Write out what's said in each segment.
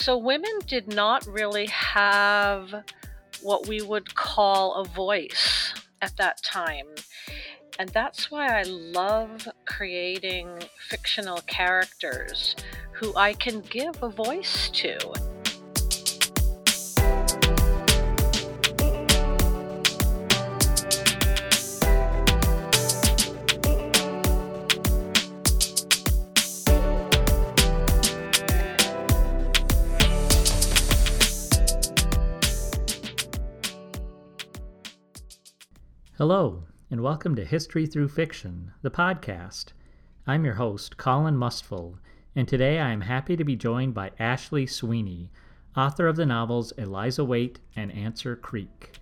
So, women did not really have what we would call a voice at that time. And that's why I love creating fictional characters who I can give a voice to. Hello, and welcome to History Through Fiction, the podcast. I'm your host, Colin Mustful, and today I am happy to be joined by Ashley Sweeney, author of the novels Eliza Waite and Answer Creek.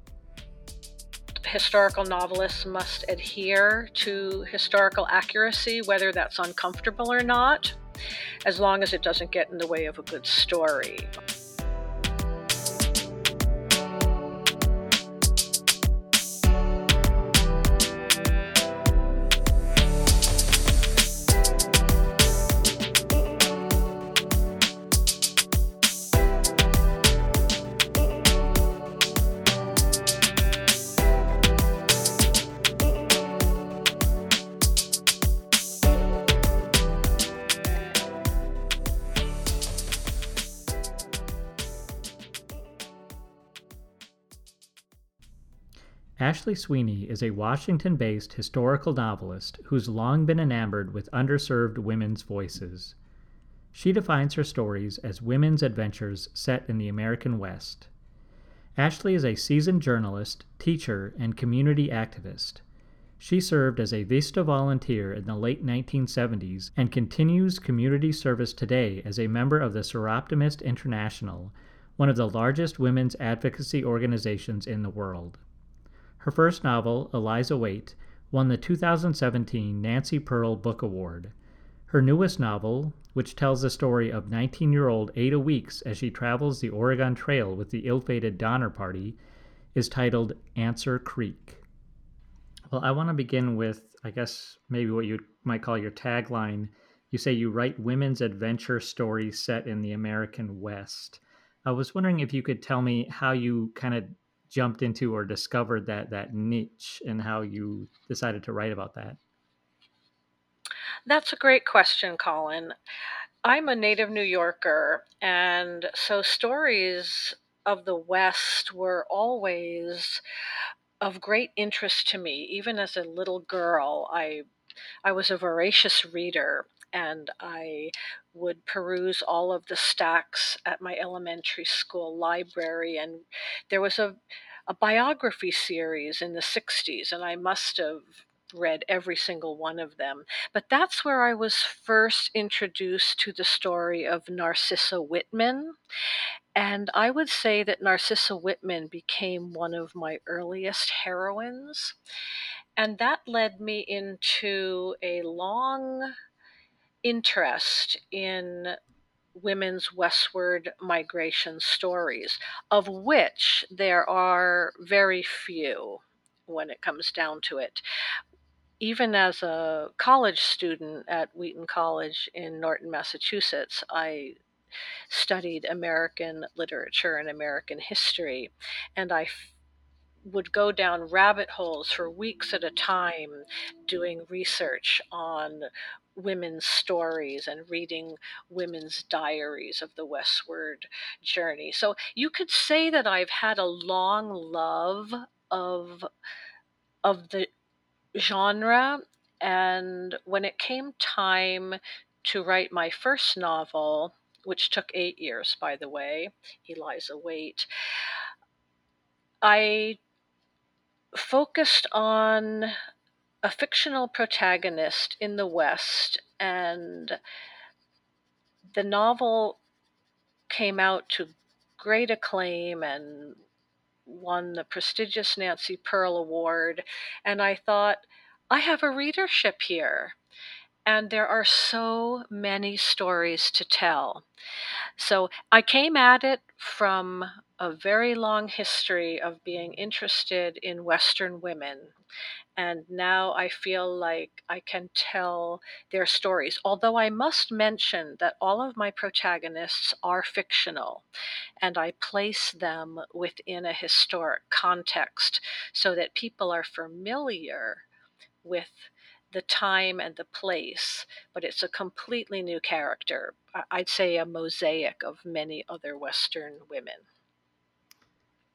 Historical novelists must adhere to historical accuracy, whether that's uncomfortable or not, as long as it doesn't get in the way of a good story. Ashley Sweeney is a Washington based historical novelist who's long been enamored with underserved women's voices. She defines her stories as women's adventures set in the American West. Ashley is a seasoned journalist, teacher, and community activist. She served as a Vista volunteer in the late 1970s and continues community service today as a member of the Soroptimist International, one of the largest women's advocacy organizations in the world. Her first novel, Eliza Waite, won the 2017 Nancy Pearl Book Award. Her newest novel, which tells the story of 19 year old Ada Weeks as she travels the Oregon Trail with the ill fated Donner Party, is titled Answer Creek. Well, I want to begin with, I guess, maybe what you might call your tagline. You say you write women's adventure stories set in the American West. I was wondering if you could tell me how you kind of jumped into or discovered that that niche and how you decided to write about that? That's a great question, Colin. I'm a native New Yorker, and so stories of the West were always of great interest to me. Even as a little girl, I I was a voracious reader and I would peruse all of the stacks at my elementary school library. And there was a, a biography series in the 60s, and I must have read every single one of them. But that's where I was first introduced to the story of Narcissa Whitman. And I would say that Narcissa Whitman became one of my earliest heroines. And that led me into a long interest in women's westward migration stories, of which there are very few when it comes down to it. Even as a college student at Wheaton College in Norton, Massachusetts, I studied American literature and American history, and I would go down rabbit holes for weeks at a time doing research on women's stories and reading women's diaries of the westward journey. So you could say that I've had a long love of of the genre and when it came time to write my first novel, which took 8 years by the way, Eliza Waite, I focused on a fictional protagonist in the West, and the novel came out to great acclaim and won the prestigious Nancy Pearl Award. And I thought, I have a readership here. And there are so many stories to tell. So I came at it from a very long history of being interested in Western women and now I feel like I can tell their stories. Although I must mention that all of my protagonists are fictional, and I place them within a historic context so that people are familiar with the time and the place, but it's a completely new character. I'd say a mosaic of many other Western women.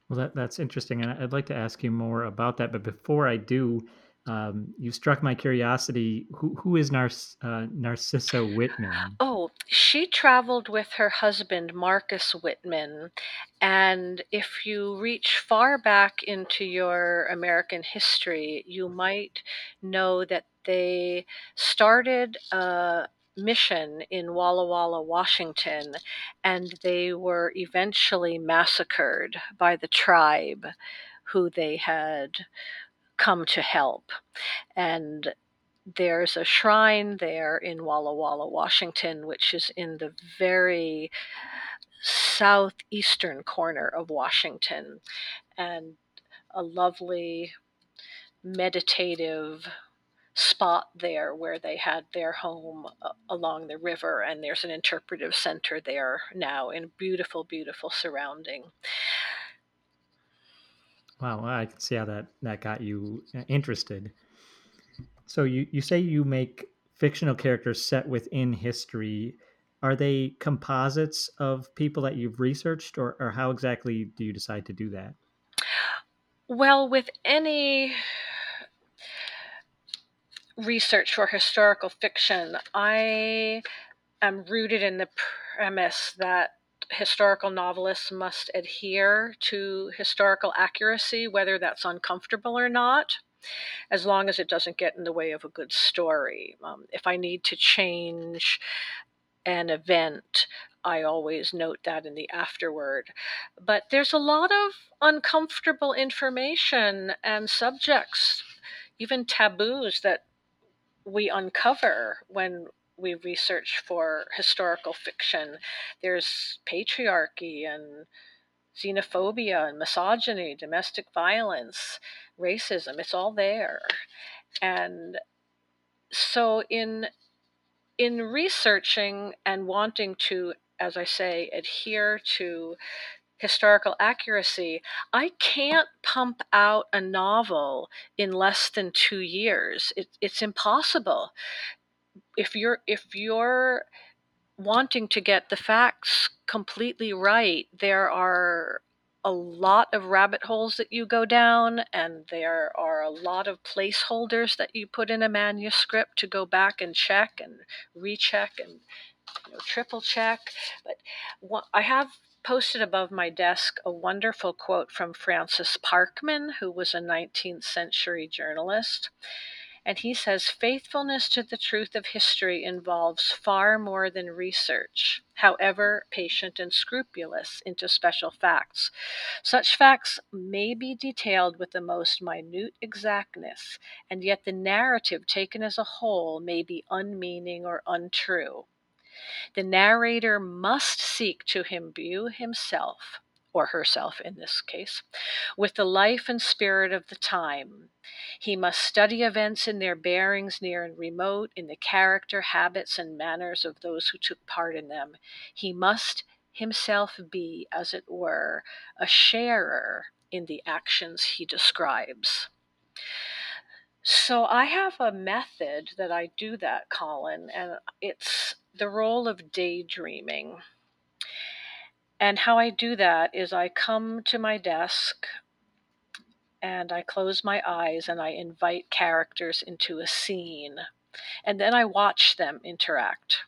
Well, that, that's interesting. And I'd like to ask you more about that. But before I do, um, you struck my curiosity. Who, who is Nar- uh, Narcissa Whitman? Oh, she traveled with her husband, Marcus Whitman. And if you reach far back into your American history, you might know that they started a mission in Walla Walla, Washington, and they were eventually massacred by the tribe who they had come to help. And there's a shrine there in Walla Walla, Washington, which is in the very southeastern corner of Washington, and a lovely meditative spot there where they had their home uh, along the river and there's an interpretive center there now in beautiful beautiful surrounding. Wow i can see how that that got you uh, interested. So you you say you make fictional characters set within history. Are they composites of people that you've researched or, or how exactly do you decide to do that? Well with any research for historical fiction, I am rooted in the premise that historical novelists must adhere to historical accuracy, whether that's uncomfortable or not, as long as it doesn't get in the way of a good story. Um, if I need to change an event, I always note that in the afterword. But there's a lot of uncomfortable information and subjects, even taboos that we uncover when we research for historical fiction. There's patriarchy and xenophobia and misogyny, domestic violence, racism. It's all there. And so in in researching and wanting to as I say adhere to historical accuracy, I can't pump out a novel in less than two years. It, it's impossible. If you're if you're wanting to get the facts completely right, there are a lot of rabbit holes that you go down, and there are a lot of placeholders that you put in a manuscript to go back and check and recheck and you know, triple check. But I have posted above my desk a wonderful quote from Francis Parkman, who was a 19th century journalist. And he says, faithfulness to the truth of history involves far more than research, however patient and scrupulous, into special facts. Such facts may be detailed with the most minute exactness, and yet the narrative taken as a whole may be unmeaning or untrue. The narrator must seek to imbue himself, or herself in this case, with the life and spirit of the time. He must study events in their bearings near and remote, in the character, habits, and manners of those who took part in them. He must himself be, as it were, a sharer in the actions he describes. So I have a method that I do that, Colin, and it's the role of daydreaming. And how I do that is I come to my desk and I close my eyes and I invite characters into a scene. And then I watch them interact.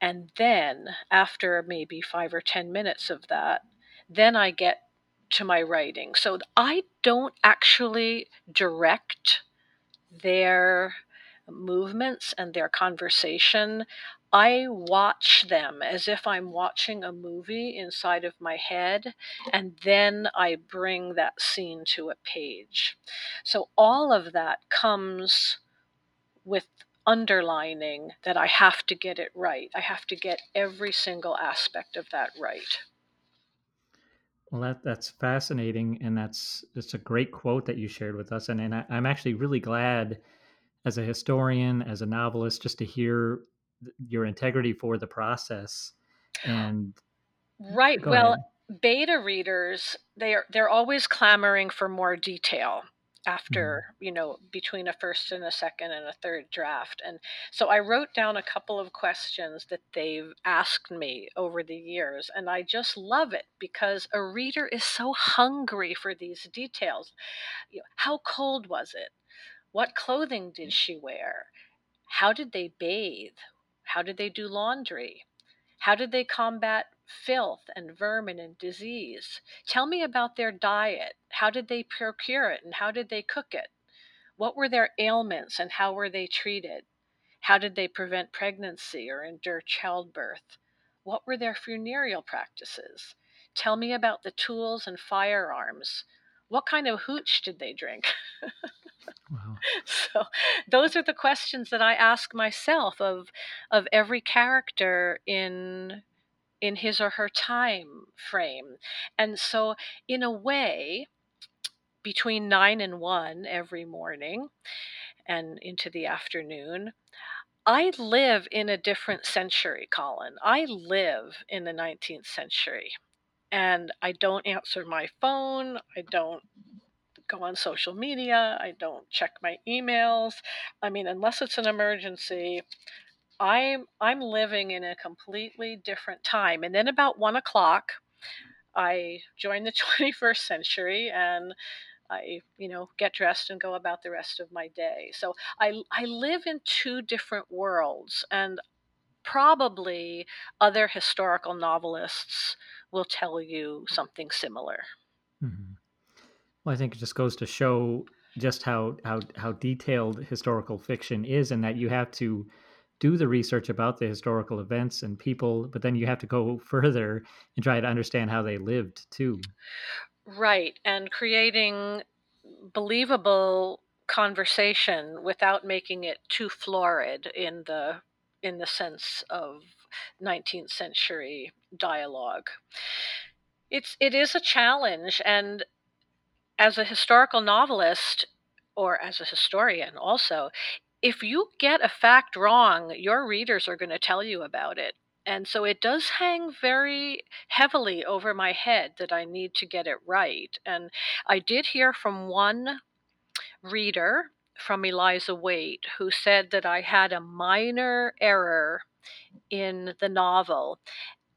And then, after maybe five or 10 minutes of that, then I get to my writing. So I don't actually direct their movements and their conversation. I watch them as if I'm watching a movie inside of my head, and then I bring that scene to a page. So all of that comes with underlining that I have to get it right. I have to get every single aspect of that right. Well, that that's fascinating, and that's it's a great quote that you shared with us, and and I, I'm actually really glad, as a historian, as a novelist, just to hear th- your integrity for the process. And Right. Well, ahead. beta readers, they are they're always clamoring for more detail after, mm-hmm. you know, between a first and a second and a third draft. And so I wrote down a couple of questions that they've asked me over the years, and I just love it because a reader is so hungry for these details. You know, how cold was it? What clothing did mm. she wear? How did they bathe? How did they do laundry? How did they combat filth and vermin and disease? Tell me about their diet. How did they procure it and how did they cook it? What were their ailments and how were they treated? How did they prevent pregnancy or endure childbirth? What were their funereal practices? Tell me about the tools and firearms. What kind of hooch did they drink? So those are the questions that I ask myself of of every character in in his or her time frame. And so in a way, between 9 and 1 every morning and into the afternoon, I live in a different century, Colin. I live in the 19th century. And I don't answer my phone. I don't go on social media. I don't check my emails. I mean, unless it's an emergency, I'm I'm living in a completely different time. And then about one o'clock, I join the 21st century and I, you know, get dressed and go about the rest of my day. So I I live in two different worlds and probably other historical novelists will tell you something similar. Mhm. Well, I think it just goes to show just how how how detailed historical fiction is, and that you have to do the research about the historical events and people, but then you have to go further and try to understand how they lived too. Right, and creating believable conversation without making it too florid in the in the sense of 19th century dialogue. It's it is a challenge and as a historical novelist or as a historian also, if you get a fact wrong, your readers are going to tell you about it. And so it does hang very heavily over my head that I need to get it right. And I did hear from one reader from Eliza Waite who said that I had a minor error in the novel.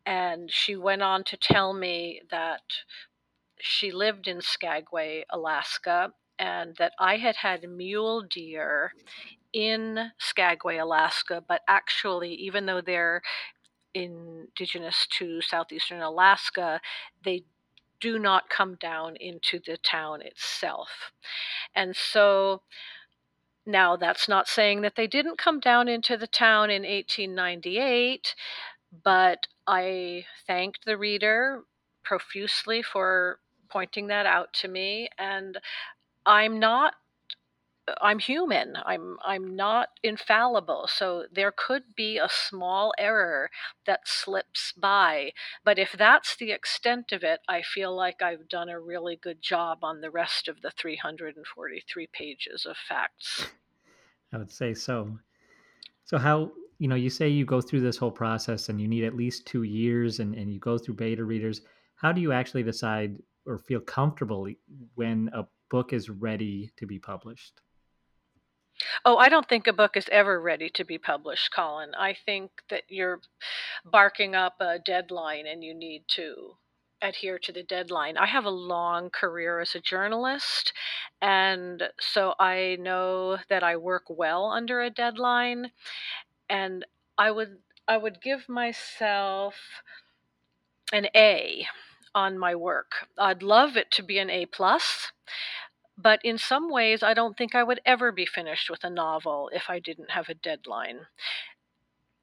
And she went on to tell me that she lived in Skagway, Alaska, and that I had had mule deer in Skagway, Alaska, but actually, even though they're indigenous to southeastern Alaska, they do not come down into the town itself. And so now that's not saying that they didn't come down into the town in 1898, but I thanked the reader profusely for pointing that out to me and I'm not I'm human. I'm I'm not infallible. So there could be a small error that slips by, but if that's the extent of it, I feel like I've done a really good job on the rest of the 343 pages of facts. I would say so. So how you know you say you go through this whole process and you need at least two years and, and you go through beta readers. How do you actually decide or feel comfortable when a book is ready to be published? Oh, I don't think a book is ever ready to be published, Colin. I think that you're barking up a deadline and you need to adhere to the deadline. I have a long career as a journalist, and so I know that I work well under a deadline and I would I would give myself an A on my work. I'd love it to be an A plus, but in some ways I don't think I would ever be finished with a novel if I didn't have a deadline.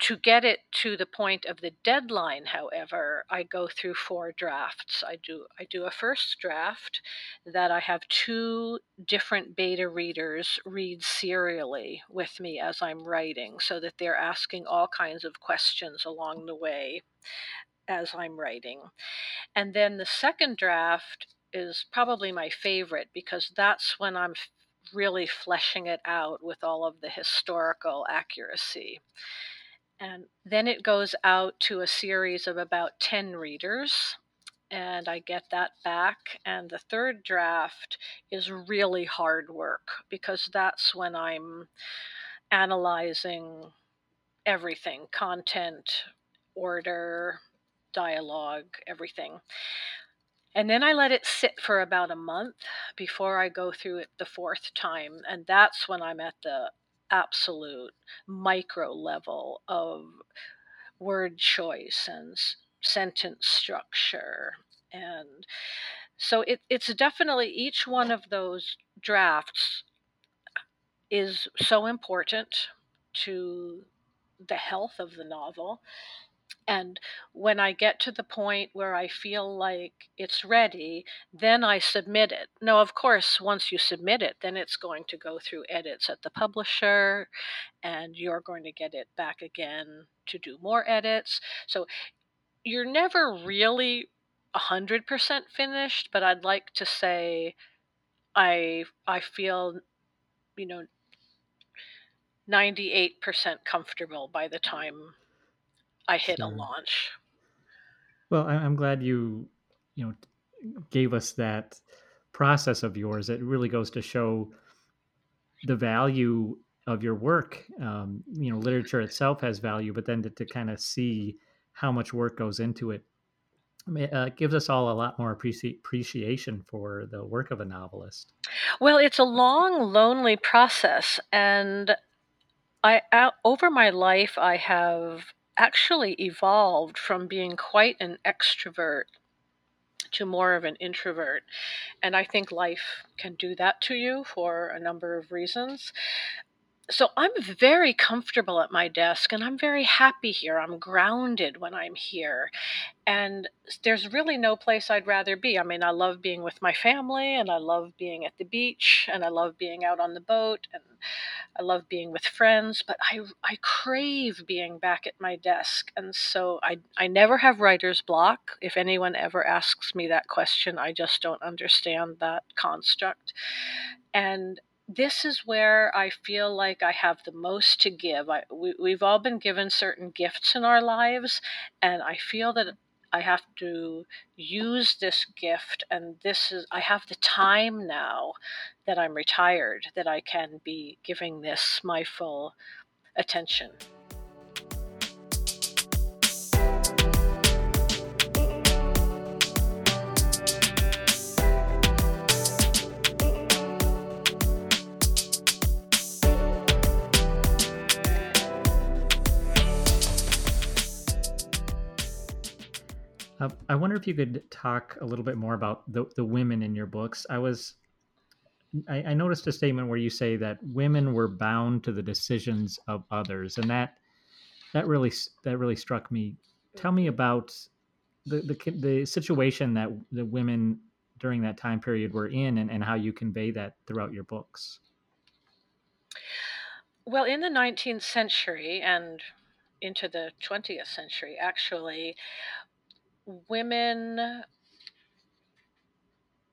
To get it to the point of the deadline, however, I go through four drafts. I do I do a first draft that I have two different beta readers read serially with me as I'm writing so that they're asking all kinds of questions along the way. As I'm writing. And then the second draft is probably my favorite because that's when I'm really fleshing it out with all of the historical accuracy. And then it goes out to a series of about 10 readers, and I get that back. And the third draft is really hard work because that's when I'm analyzing everything content, order, dialogue, everything. And then I let it sit for about a month before I go through it the fourth time. And that's when I'm at the absolute micro level of word choice and sentence structure. And so it, it's definitely each one of those drafts is so important to the health of the novel and when I get to the point where I feel like it's ready, then I submit it. Now, of course, once you submit it, then it's going to go through edits at the publisher, and you're going to get it back again to do more edits. So you're never really 100% finished, but I'd like to say I I feel you know 98% comfortable by the time I hit a launch. Well, I, I'm glad you, you know, gave us that process of yours. It really goes to show the value of your work. Um, you know, literature itself has value, but then to, to kind of see how much work goes into it uh, gives us all a lot more appreci- appreciation for the work of a novelist. Well, it's a long, lonely process, and I over my life I have actually evolved from being quite an extrovert to more of an introvert. And I think life can do that to you for a number of reasons. So I'm very comfortable at my desk and I'm very happy here. I'm grounded when I'm here. And there's really no place I'd rather be. I mean, I love being with my family and I love being at the beach and I love being out on the boat and I love being with friends, but I I crave being back at my desk. And so I I never have writer's block. If anyone ever asks me that question, I just don't understand that construct. And this is where I feel like I have the most to give. I, we, we've all been given certain gifts in our lives, and I feel that I have to use this gift, and this is, I have the time now that I'm retired that I can be giving this my full attention. Uh, I wonder if you could talk a little bit more about the, the women in your books. I was, I, I noticed a statement where you say that women were bound to the decisions of others, and that that really that really struck me. Tell me about the the, the situation that the women during that time period were in, and, and how you convey that throughout your books. Well, in the 19th century and into the 20th century, actually, women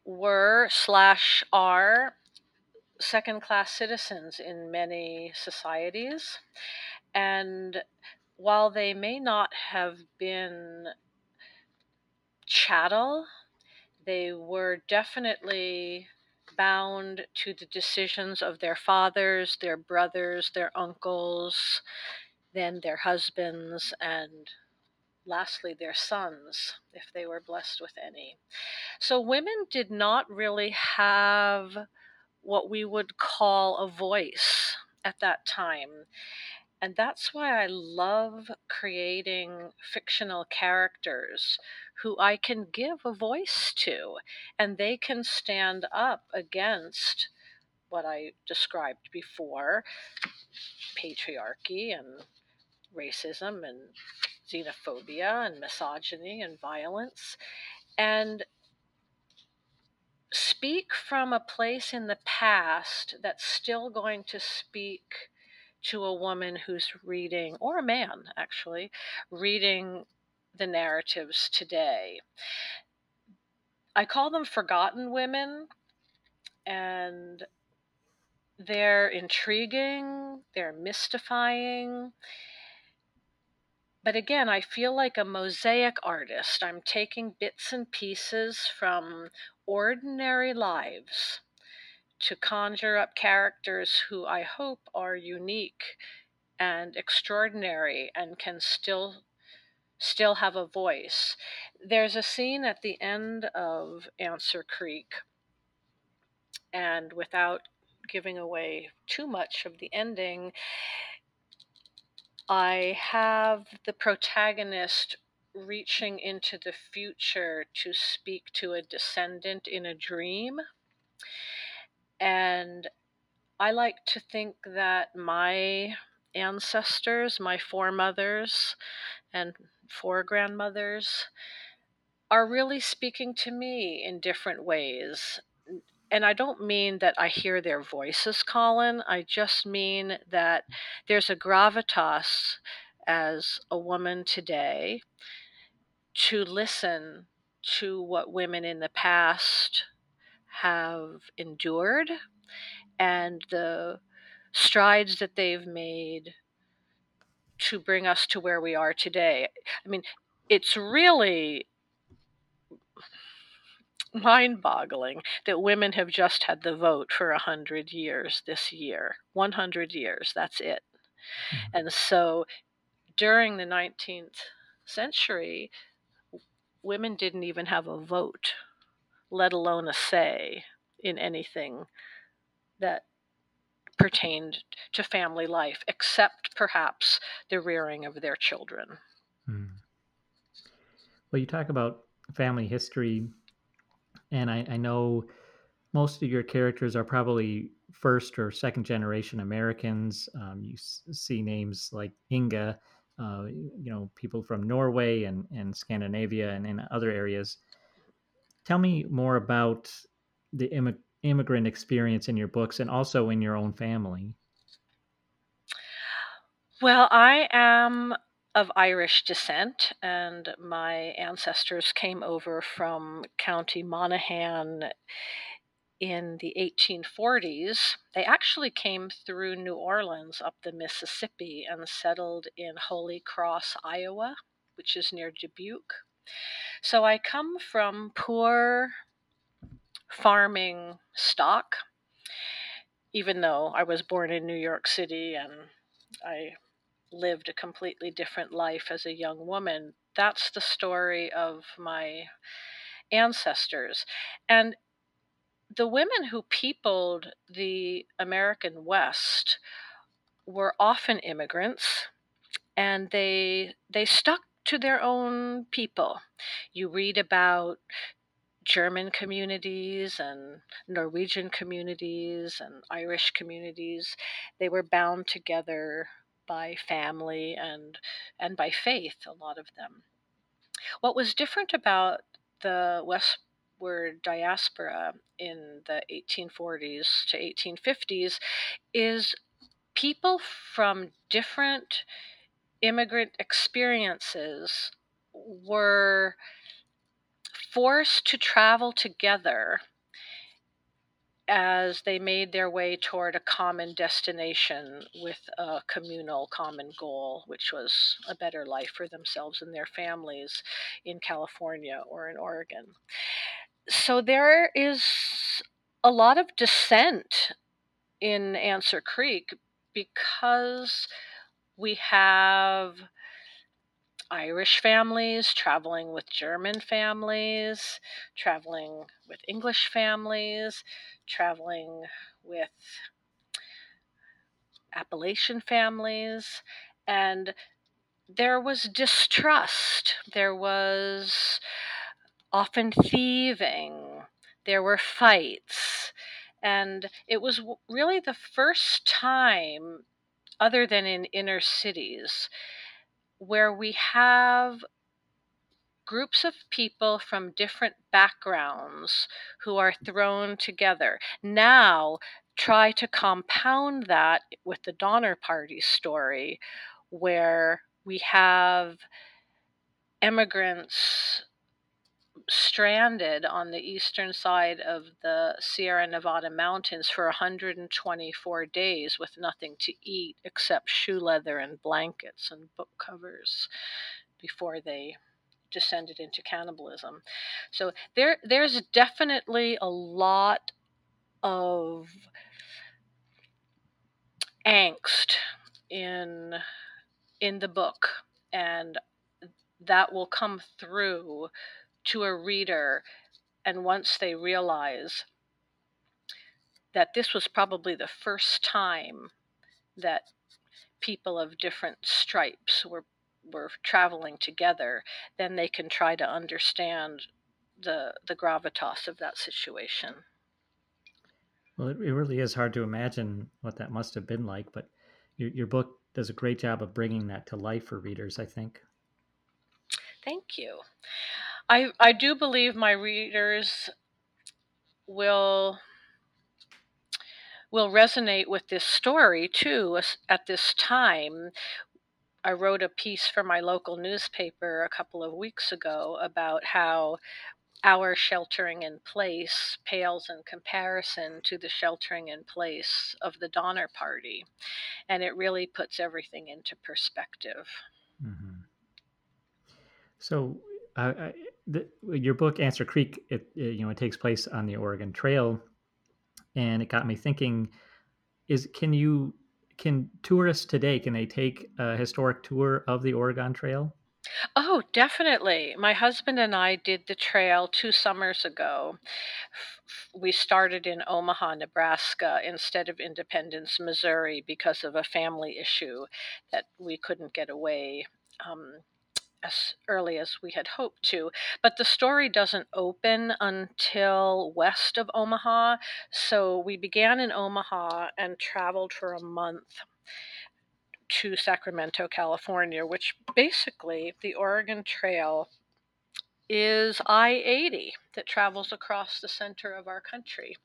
were slash are second class citizens in many societies. And while they may not have been chattel, they were definitely bound to the decisions of their fathers, their brothers, their uncles, then their husbands, and lastly, their sons, if they were blessed with any. So women did not really have what we would call a voice at that time. And that's why I love creating fictional characters who I can give a voice to, and they can stand up against what I described before patriarchy and racism and xenophobia and misogyny and violence. And speak from a place in the past that's still going to speak to a woman who's reading, or a man actually, reading the narratives today. I call them forgotten women, and they're intriguing, they're mystifying. But again, I feel like a mosaic artist. I'm taking bits and pieces from ordinary lives to conjure up characters who I hope are unique and extraordinary and can still still have a voice. There's a scene at the end of Answer Creek and without giving away too much of the ending, I have the protagonist reaching into the future to speak to a descendant in a dream. And I like to think that my ancestors, my foremothers and four grandmothers, are really speaking to me in different ways. And I don't mean that I hear their voices, Colin. I just mean that there's a gravitas as a woman today to listen to what women in the past have endured and the strides that they've made to bring us to where we are today. I mean, it's really mind boggling that women have just had the vote for 100 years this year. 100 years, that's it. Mm-hmm. And so during the 19th century, women didn't even have a vote, let alone a say in anything that pertained to family life, except perhaps the rearing of their children. Hmm. Well, you talk about family history, and I, I, know most of your characters are probably first or second generation Americans. Um, you s- see names like Inga, uh, you know, people from Norway and, and Scandinavia and in other areas. Tell me more about the immig- immigrant experience in your books and also in your own family. Well, I am of Irish descent, and my ancestors came over from County Monaghan in the 1840s. They actually came through New Orleans up the Mississippi and settled in Holy Cross, Iowa, which is near Dubuque. So I come from poor farming stock, even though I was born in New York City and I lived a completely different life as a young woman. That's the story of my ancestors. And the women who peopled the American West were often immigrants and they they stuck to their own people. You read about German communities and Norwegian communities and Irish communities. They were bound together by family and and by faith, a lot of them. What was different about the westward diaspora in the 1840s to 1850s is people from different immigrant experiences were forced to travel together as they made their way toward a common destination with a communal common goal, which was a better life for themselves and their families in California or in Oregon. So there is a lot of dissent in Answer Creek because we have Irish families, traveling with German families, traveling with English families, traveling with Appalachian families, and there was distrust. There was often thieving. There were fights. And it was really the first time, other than in inner cities, where we have groups of people from different backgrounds who are thrown together. Now, try to compound that with the Donner Party story, where we have emigrants stranded on the eastern side of the Sierra Nevada mountains for 124 days with nothing to eat except shoe leather and blankets and book covers before they descended into cannibalism. So there there's definitely a lot of angst in in the book and that will come through to a reader and once they realize that this was probably the first time that people of different stripes were were traveling together, then they can try to understand the the gravitas of that situation. Well, it, it really is hard to imagine what that must have been like, but your, your book does a great job of bringing that to life for readers, I think. Thank you. I I do believe my readers will will resonate with this story too at this time. I wrote a piece for my local newspaper a couple of weeks ago about how our sheltering in place pales in comparison to the sheltering in place of the Donner Party. And it really puts everything into perspective. Mm-hmm. So, uh, the, your book Answer Creek, it, it, you know, it takes place on the Oregon Trail, and it got me thinking: is can you can tourists today can they take a historic tour of the Oregon Trail? Oh, definitely. My husband and I did the trail two summers ago. We started in Omaha, Nebraska instead of Independence, Missouri because of a family issue that we couldn't get away. Um, as early as we had hoped to. But the story doesn't open until west of Omaha. So we began in Omaha and traveled for a month to Sacramento, California, which basically the Oregon Trail is I 80 that travels across the center of our country.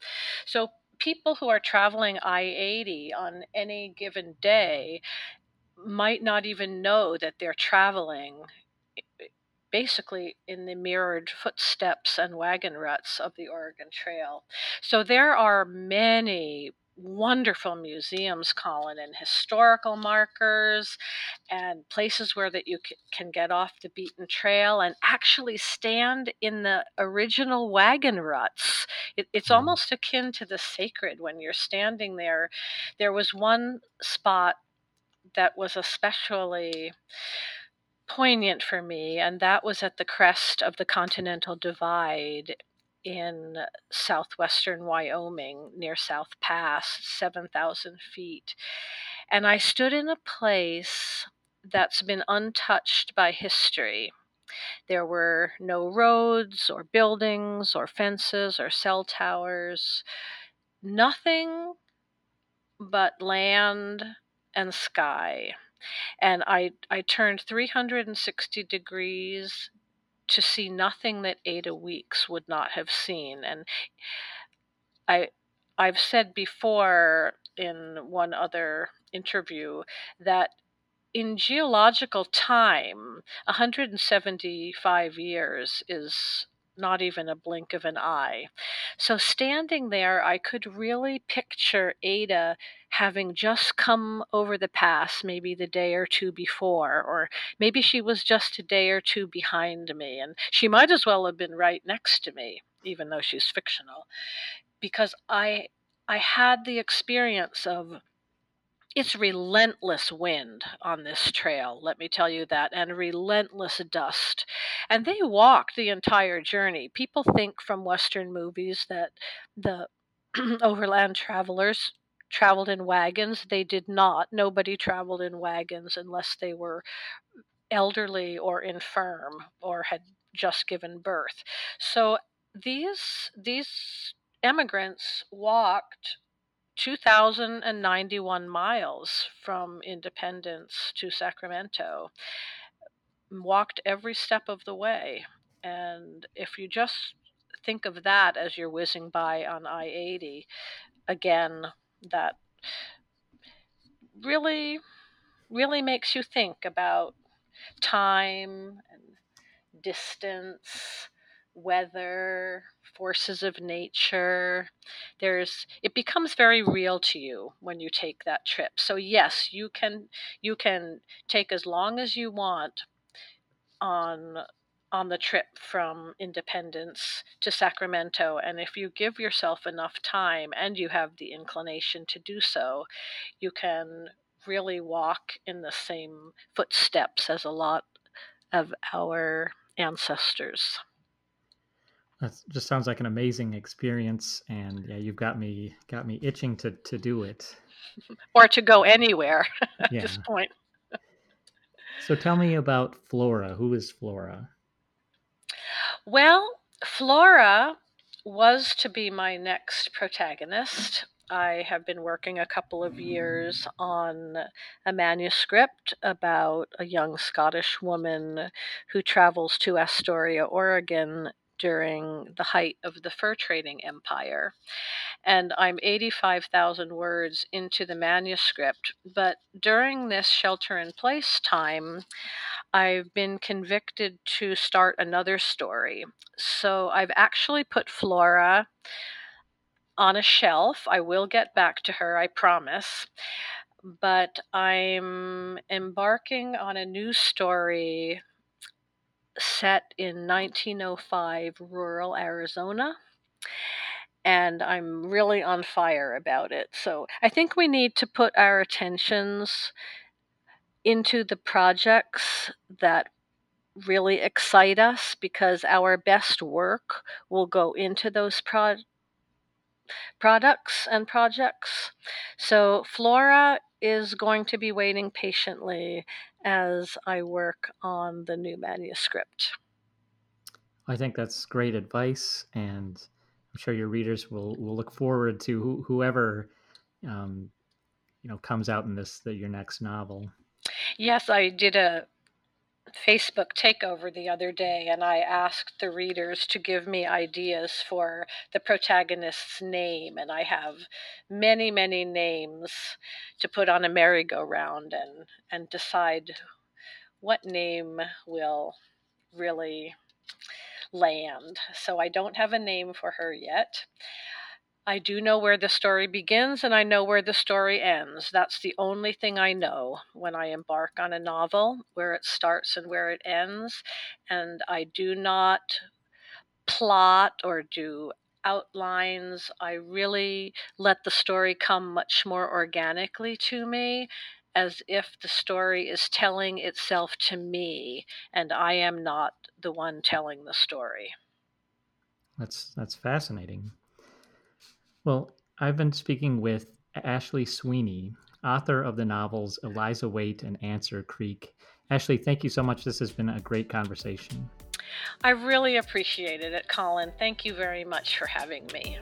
So people who are traveling I 80 on any given day might not even know that they're traveling basically in the mirrored footsteps and wagon ruts of the Oregon Trail. So there are many wonderful museums, Colin, and historical markers and places where that you can get off the beaten trail and actually stand in the original wagon ruts. It, it's mm. almost akin to the sacred when you're standing there. There was one spot that was especially poignant for me, and that was at the crest of the Continental Divide in southwestern Wyoming near South Pass, 7,000 feet. And I stood in a place that's been untouched by history. There were no roads or buildings or fences or cell towers, nothing but land and sky and I I turned 360 degrees to see nothing that Ada Weeks would not have seen and I I've said before in one other interview that in geological time 175 years is not even a blink of an eye. So standing there, I could really picture Ada having just come over the pass maybe the day or two before, or maybe she was just a day or two behind me, and she might as well have been right next to me, even though she's fictional, because I I had the experience of it's relentless wind on this trail, let me tell you that, and relentless dust. And they walked the entire journey. People think from Western movies that the overland travelers traveled in wagons. They did not. Nobody traveled in wagons unless they were elderly or infirm or had just given birth. So these these emigrants walked 2,091 miles from Independence to Sacramento. Walked every step of the way. And if you just think of that as you're whizzing by on I 80, again, that really, really makes you think about time and distance, weather, forces of nature. There's it becomes very real to you when you take that trip. So yes, you can you can take as long as you want on on the trip from Independence to Sacramento and if you give yourself enough time and you have the inclination to do so, you can really walk in the same footsteps as a lot of our ancestors. That just sounds like an amazing experience, and yeah, you've got me got me itching to to do it, or to go anywhere at Yeah. this point. So tell me about Flora. Who is Flora? Well, Flora was to be my next protagonist. I have been working a couple of years on a manuscript about a young Scottish woman who travels to Astoria, Oregon during the height of the fur trading empire. And I'm 85,000 words into the manuscript. But during this shelter in place time, I've been convicted to start another story. So I've actually put Flora on a shelf. I will get back to her, I promise. But I'm embarking on a new story set in 1905 rural Arizona. And I'm really on fire about it. So I think we need to put our attentions into the projects that really excite us because our best work will go into those pro- products and projects. So Flora is going to be waiting patiently as I work on the new manuscript. I think that's great advice, and I'm sure your readers will will look forward to who, whoever um, you know comes out in this the, your next novel. Yes, I did a Facebook takeover the other day and I asked the readers to give me ideas for the protagonist's name. And I have many, many names to put on a merry-go-round and, and decide what name will really land. So I don't have a name for her yet. I do know where the story begins and I know where the story ends. That's the only thing I know when I embark on a novel, where it starts and where it ends. And I do not plot or do outlines. I really let the story come much more organically to me, as if the story is telling itself to me and I am not the one telling the story. That's that's fascinating. Well, I've been speaking with Ashley Sweeney, author of the novels Eliza Waite and Answer Creek. Ashley, thank you so much. This has been a great conversation. I really appreciated it, Colin. Thank you very much for having me.